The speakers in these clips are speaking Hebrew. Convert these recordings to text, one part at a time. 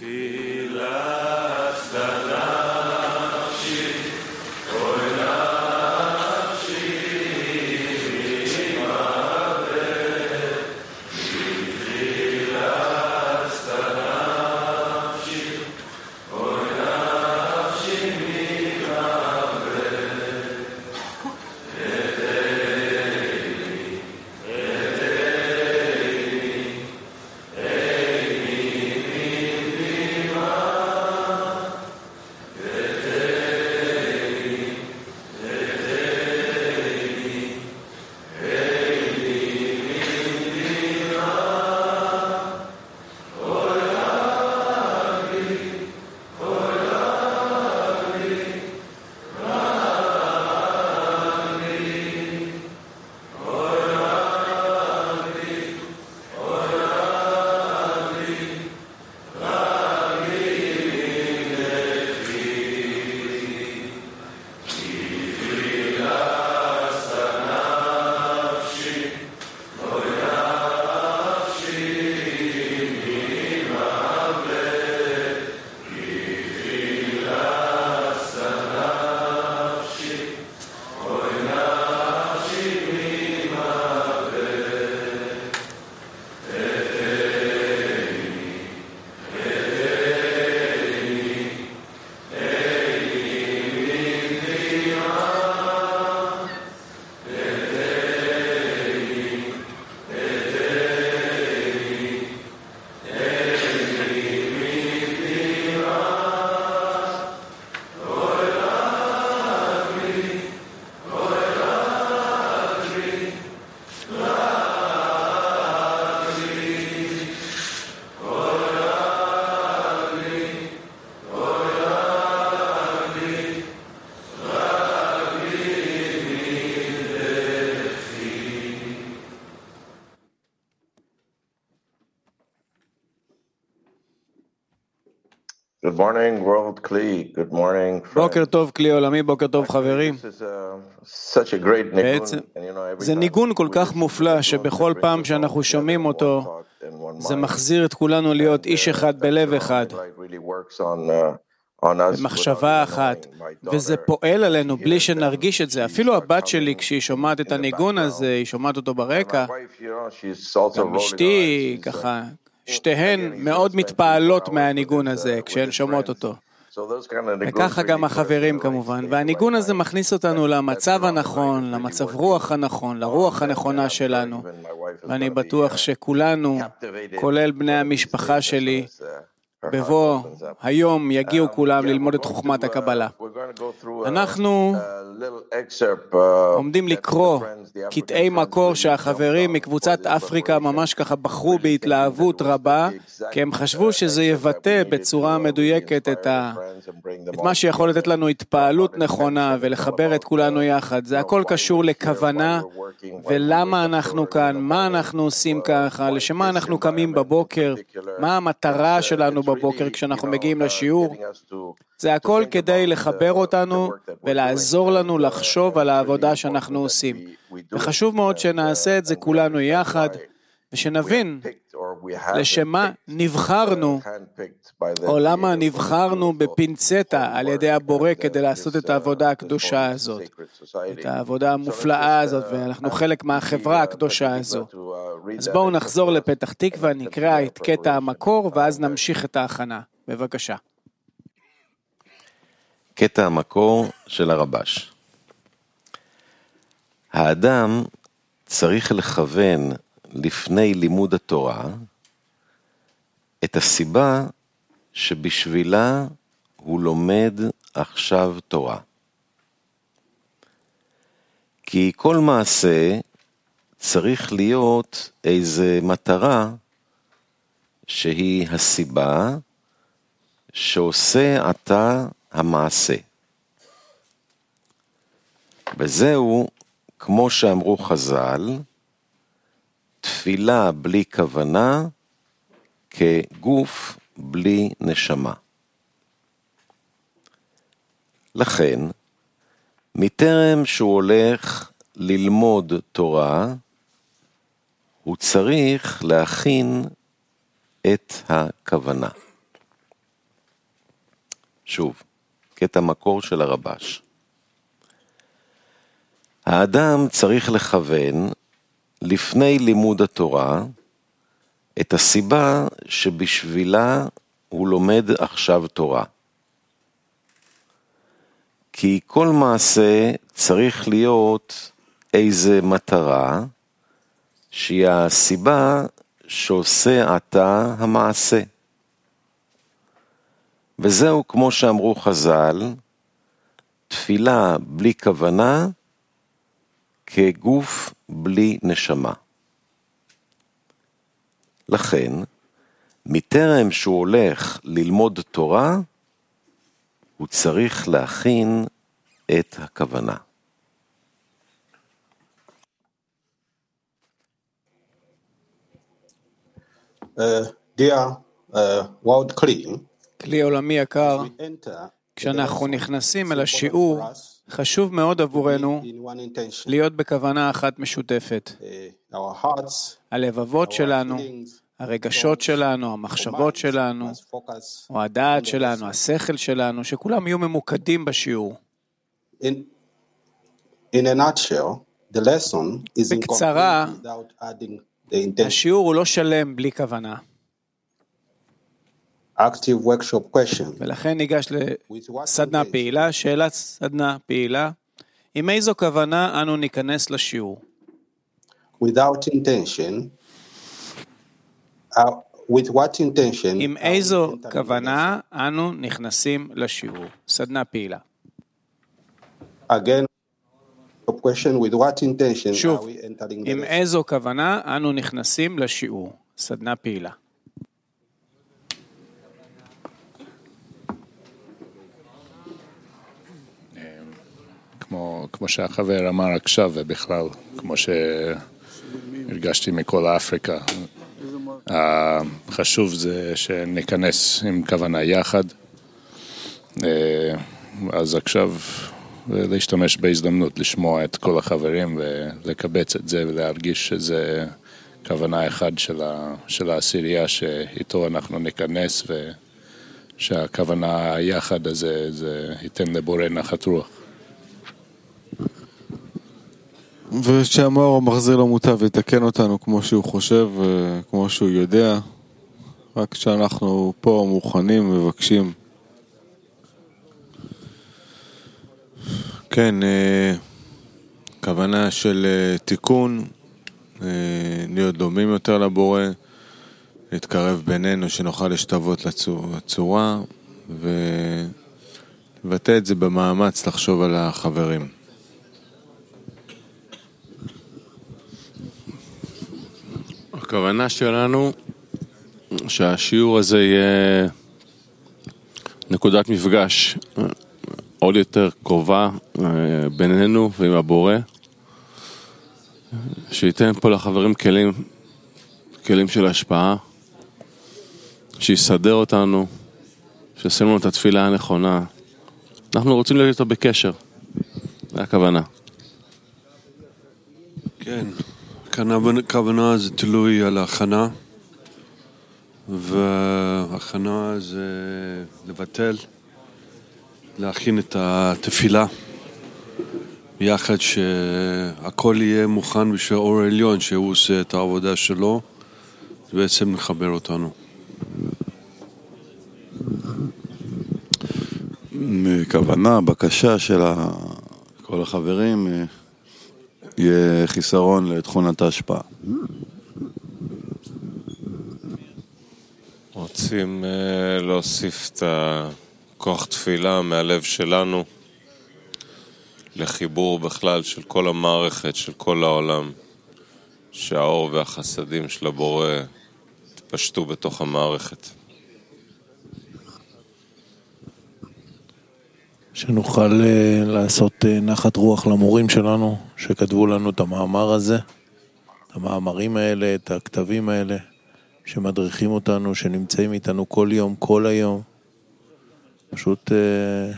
Jesús. Morning, World Kli. Good morning. בוקר טוב, כלי עולמי, בוקר טוב, חברים. This is uh, such a great בעצם, זה ניגון כל כך מופלא, שבכל פעם שאנחנו שומעים אותו, זה. מחזיר את כולנו להיות איש uh, אחד. בלב אחד, uh, במחשבה אחת, וזה פועל עלינו בלי שנרגיש את זה. אפילו uh, הבת שלי, כשהיא שומעת את הניגון. הזה, היא שומעת אותו ברקע, גם אשתי, uh, ככה, שתיהן מאוד מתפעלות מהניגון הזה uh, כשהן שומעות. אותו. וככה גם החברים כמובן, והניגון הזה. מכניס אותנו למצב הנכון, למצב רוח. הנכון, לרוח הנכונה שלנו, ואני בטוח uh, שכולנו, כולל בני המשפחה שלי, uh, בבוא. היום יגיעו Um, כולם ללמוד את חוכמת הקבלה. uh, אנחנו uh, עומדים לקרוא קטעי מקור שהחברים מקבוצת אפריקה ממש ככה בחרו בהתלהבות רבה, כי הם חשבו uh, שזה יבטא בצורה uh, מדויקת את, ה... את מה שיכול לתת. לנו התפעלות נכונה ולחבר את כולנו uh, יחד. זה הכל קשור לכוונה ולמה אנחנו כאן, מה אנחנו עושים uh, ככה, לשמה this אנחנו קמים בבוקר. מה המטרה uh, שלנו בבוקר כשאנחנו מגיעים uh, לשיעור. זה הכל כדי לחבר uh, אותנו. ולעזור לנו uh, לחשוב על העבודה שאנחנו עושים. וחשוב מאוד uh, שנעשה את זה כולנו יחד, ושנבין picked, uh, נבחרנו, או למה נבחרנו בפינצטה על ידי הבורא and כדי uh, לעשות את uh, העבודה הקדושה הזאת, את. העבודה המופלאה just הזאת, uh, ואנחנו ask חלק מהחברה uh, הקדושה הזו. uh, אז בואו נחזור לפתח תקווה, נקרא את קטע. המקור, ואז uh, נמשיך את ההכנה. בבקשה. קטע המקור של הרבש. האדם צריך לכוון לפני לימוד התורה את הסיבה שבשבילה הוא לומד עכשיו תורה. כי כל מעשה צריך להיות איזה מטרה שהיא הסיבה שעושה עתה המעשה. וזהו, כמו שאמרו חז"ל, תפילה בלי כוונה כגוף בלי נשמה. לכן, מטרם שהוא הולך ללמוד תורה, הוא צריך להכין את הכוונה. שוב, קטע מקור של הרבש. האדם צריך לכוון, לפני לימוד התורה, את הסיבה שבשבילה הוא לומד עכשיו תורה. כי כל מעשה צריך להיות איזה מטרה, שהיא הסיבה שעושה עתה המעשה. וזהו כמו שאמרו חז"ל, תפילה בלי כוונה כגוף בלי נשמה. לכן, מטרם שהוא הולך ללמוד תורה, הוא צריך להכין את הכוונה. Uh, dear uh, World Clean, כלי עולמי יקר, כשאנחנו נכנסים אל השיעור, חשוב מאוד עבורנו. להיות בכוונה אחת משותפת. Uh, הלבבות שלנו, הרגשות שלנו, המחשבות שלנו, או הדעת שלנו, השכל שלנו, שכולם יהיו ממוקדים בשיעור. בקצרה. השיעור הוא לא שלם בלי כוונה, Active workshop question. ולכן ניגש With what לסדנה intention פעילה, שאלת סדנה פעילה, עם איזו כוונה אנו ניכנס לשיעור? without intention, uh, with what intention עם are we איזו entering כוונה אנו נכנסים לשיעור? סדנה פעילה. the lesson? Again, a question with what intention שוב, are we entering the עם lesson? איזו כוונה אנו נכנסים לשיעור? סדנה פעילה. כמו, שהחבר אמר עכשיו, ובכלל, כמו שהרגשתי מכל אפריקה. החשוב זה שניכנס עם כוונה יחד. אה, אז עכשיו להשתמש בהזדמנות לשמוע את כל החברים ולקבץ את זה ולהרגיש שזה כוונה אחת של העשירייה שאיתו אנחנו ניכנס ושהכוונה היחד הזה זה ייתן לבורא נחת רוח. ושהמאור המחזיר למוטב יתקן אותנו כמו שהוא חושב וכמו שהוא יודע, רק שאנחנו פה מוכנים, מבקשים. כן, אה, כוונה של אה, תיקון, אה, להיות דומים יותר לבורא, להתקרב בינינו, שנוכל להשתוות לצור- לצורה, ולבטא את זה במאמץ לחשוב על החברים. הכוונה שלנו שהשיעור הזה יהיה נקודת מפגש אה, עוד יותר קרובה אה, בינינו ועם הבורא, שייתן פה לחברים כלים, כלים של השפעה, שיסדר אותנו, שיעשה לנו את התפילה הנכונה. אנחנו רוצים להיות איתו בקשר, זה הכוונה. כן, כאן הכוונה זה תלוי על ההכנה, וההכנה זה לבטל, להכין את התפילה, ביחד שהכל יהיה מוכן בשביל האור העליון, שהוא עושה את העבודה שלו, זה בעצם מחבר אותנו. כוונה, בקשה של כל החברים, אה, יהיה חיסרון לתכונת ההשפעה. רוצים אה, להוסיף את הכוח תפילה מהלב שלנו לחיבור בכלל של כל המערכת, של כל העולם, שהאור והחסדים של הבורא יתפשטו בתוך המערכת. שנוכל אה, לעשות אה, נחת רוח למורים שלנו, שכתבו לנו את המאמר הזה, את המאמרים האלה, את הכתבים האלה, שמדריכים אותנו, שנמצאים איתנו כל יום, כל היום. פשוט אה,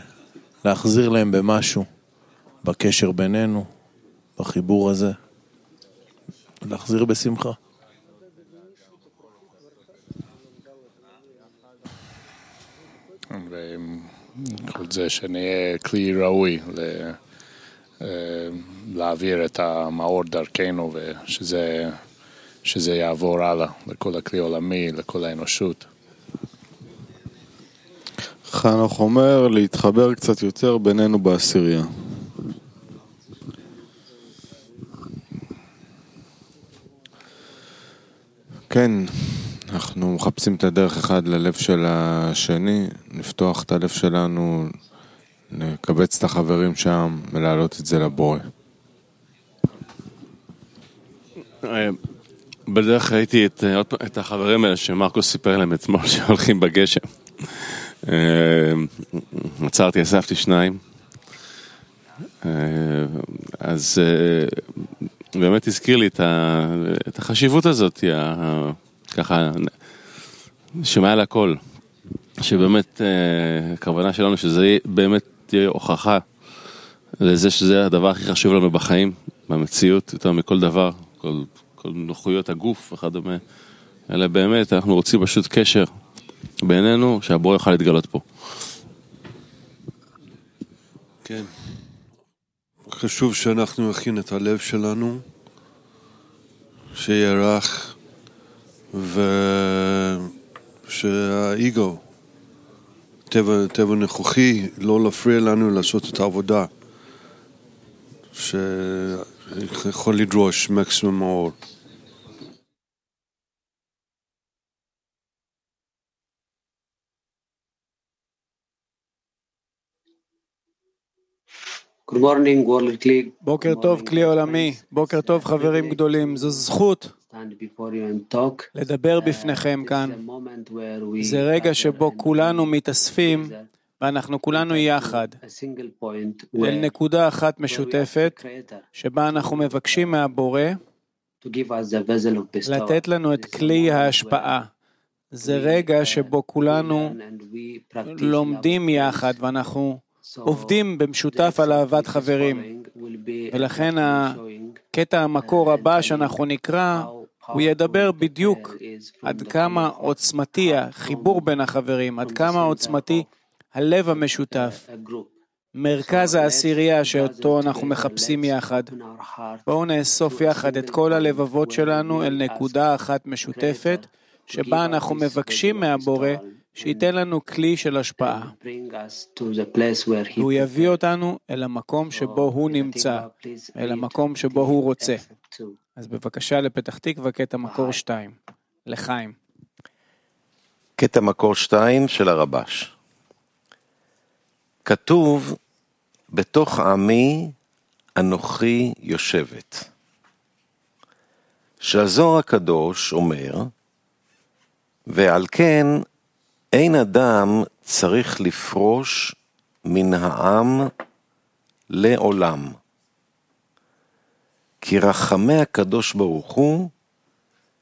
להחזיר להם במשהו, בקשר בינינו, בחיבור הזה. להחזיר בשמחה. וכל זה שנהיה כלי ראוי ל... אה, להעביר את המאור דרכנו ושזה שזה יעבור הלאה לכל הכלי עולמי, לכל האנושות. חנוך אומר להתחבר קצת יותר בינינו בעשירייה. כן, אנחנו מחפשים את הדרך אחד ללב של השני, לפתוח את הלב שלנו, לקבץ את החברים שם ולהעלות את זה לבורא. בדרך ראיתי את, את החברים האלה שמרקוס סיפר להם אתמול שהולכים בגשם. עצרתי, אספתי שניים. אז באמת הזכיר לי את החשיבות הזאת, ככה, שמעל הכל. שבאמת הכוונה שלנו שזה באמת תהיה הוכחה לזה שזה הדבר הכי חשוב לנו בחיים, במציאות, יותר מכל דבר, כל, כל נוחויות הגוף וכדומה, אלא באמת אנחנו רוצים פשוט קשר בינינו, שהבורא יוכל להתגלות פה. כן. חשוב שאנחנו נכין את הלב שלנו, שיהיה רך, ושהאגו, טבע, טבע נכוחי, לא להפריע לנו לעשות את העבודה, שיכול לדרוש מקסימום האור. בוקר טוב, כלי עולמי. בוקר טוב, חברים גדולים. זו זכות לדבר בפניכם כאן. זה רגע שבו כולנו מתאספים ואנחנו כולנו יחד אל נקודה אחת משותפת שבה אנחנו מבקשים מהבורא לתת לנו את כלי ההשפעה. זה רגע שבו כולנו לומדים יחד ואנחנו עובדים במשותף על אהבת חברים. ולכן הקטע המקור הבא שאנחנו נקרא, הוא ידבר בדיוק עד כמה עוצמתי החיבור בין החברים, עד כמה עוצמתי הלב המשותף, מרכז העשירייה שאותו אנחנו מחפשים יחד. בואו נאסוף יחד את כל הלבבות שלנו אל נקודה אחת משותפת, שבה אנחנו מבקשים מהבורא שייתן לנו כלי של השפעה. והוא יביא אותנו אל המקום שבו הוא נמצא, אל המקום שבו הוא רוצה. אז בבקשה לפתח תקווה, קטע מקור 2, לחיים. קטע מקור 2 של הרבש. כתוב, בתוך עמי אנוכי יושבת. שהזוהר הקדוש אומר, ועל כן אין אדם צריך לפרוש מן העם לעולם. כי רחמי הקדוש ברוך הוא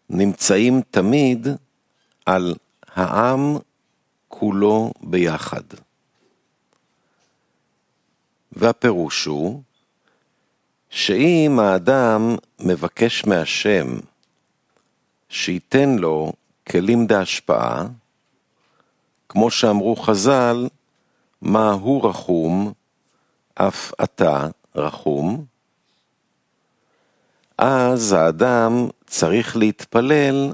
נמצאים תמיד על העם כולו ביחד. והפירוש הוא שאם האדם מבקש מהשם שייתן לו כלים דהשפעה, כמו שאמרו חז"ל, מה הוא רחום, אף אתה רחום, אז האדם צריך להתפלל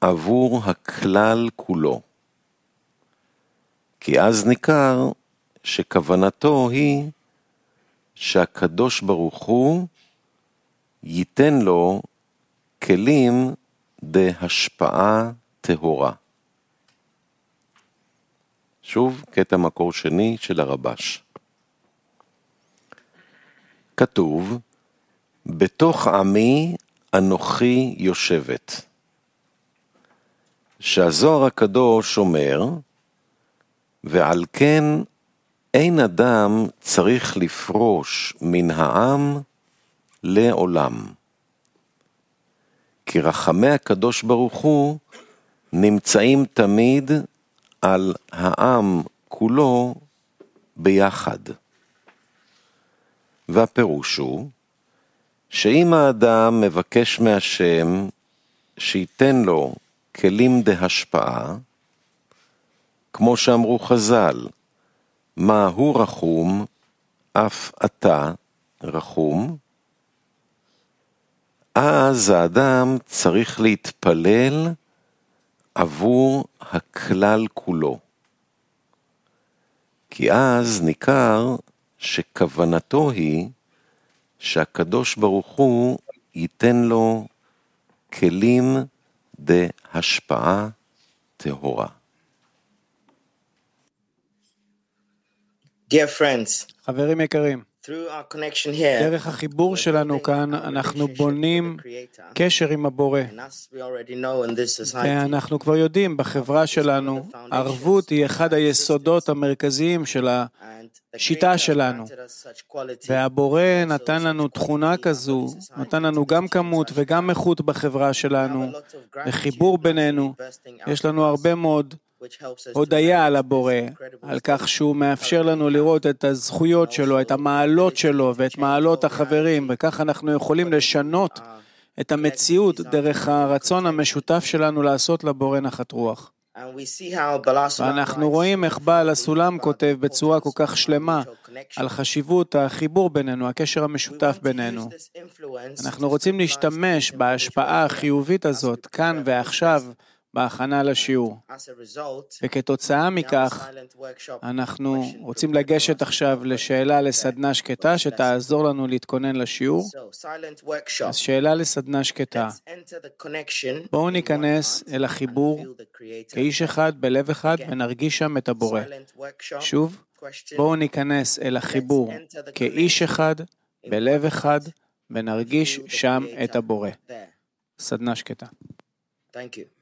עבור הכלל כולו. כי אז ניכר שכוונתו היא שהקדוש ברוך הוא ייתן לו כלים דהשפעה טהורה. שוב, קטע מקור שני של הרבש. כתוב, בתוך עמי אנוכי יושבת. שהזוהר הקדוש אומר, ועל כן אין אדם צריך לפרוש מן העם לעולם. כי רחמי הקדוש ברוך הוא נמצאים תמיד על העם כולו ביחד. והפירוש הוא שאם האדם מבקש מהשם שייתן לו כלים דהשפעה, כמו שאמרו חז"ל, מה הוא רחום, אף אתה רחום, אז האדם צריך להתפלל עבור הכלל כולו. כי אז ניכר שכוונתו היא שהקדוש ברוך הוא ייתן לו כלים דהשפעה טהורה. Dear friends, חברים יקרים, through our connection here, דרך החיבור שלנו כאן אנחנו בונים קשר עם הבורא. and as we already know in this society, ואנחנו כבר יודעים, בחברה שלנו, ערבות היא אחד היסודות המרכזיים של השיטה שלנו. והבורא נתן לנו תכונה כזו, נתן לנו גם כמות וגם איכות בחברה שלנו, וחיבור בינינו. יש לנו הרבה מאוד הודיה על הבורא, על כך שהוא מאפשר לנו לראות את הזכויות שלו, את המעלות שלו ואת מעלות החברים, וכך אנחנו יכולים לשנות את המציאות דרך הרצון המשותף שלנו לעשות לבורא נחת רוח. ואנחנו רואים איך בעל הסולם כותב בצורה כל כך שלמה על חשיבות החיבור בינינו, הקשר המשותף בינינו. אנחנו רוצים להשתמש בהשפעה החיובית הזאת כאן ועכשיו בהכנה לשיעור. וכתוצאה מכך, אנחנו רוצים לגשת עכשיו לשאלה לסדנה שקטה שתעזור לנו להתכונן לשיעור. אז שאלה לסדנה שקטה. בואו ניכנס אל החיבור כאיש אחד, בלב אחד, ונרגיש שם את הבורא. שוב. בואו ניכנס אל החיבור כאיש אחד, בלב אחד, ונרגיש שם את הבורא. סדנה שקטה. Thank you.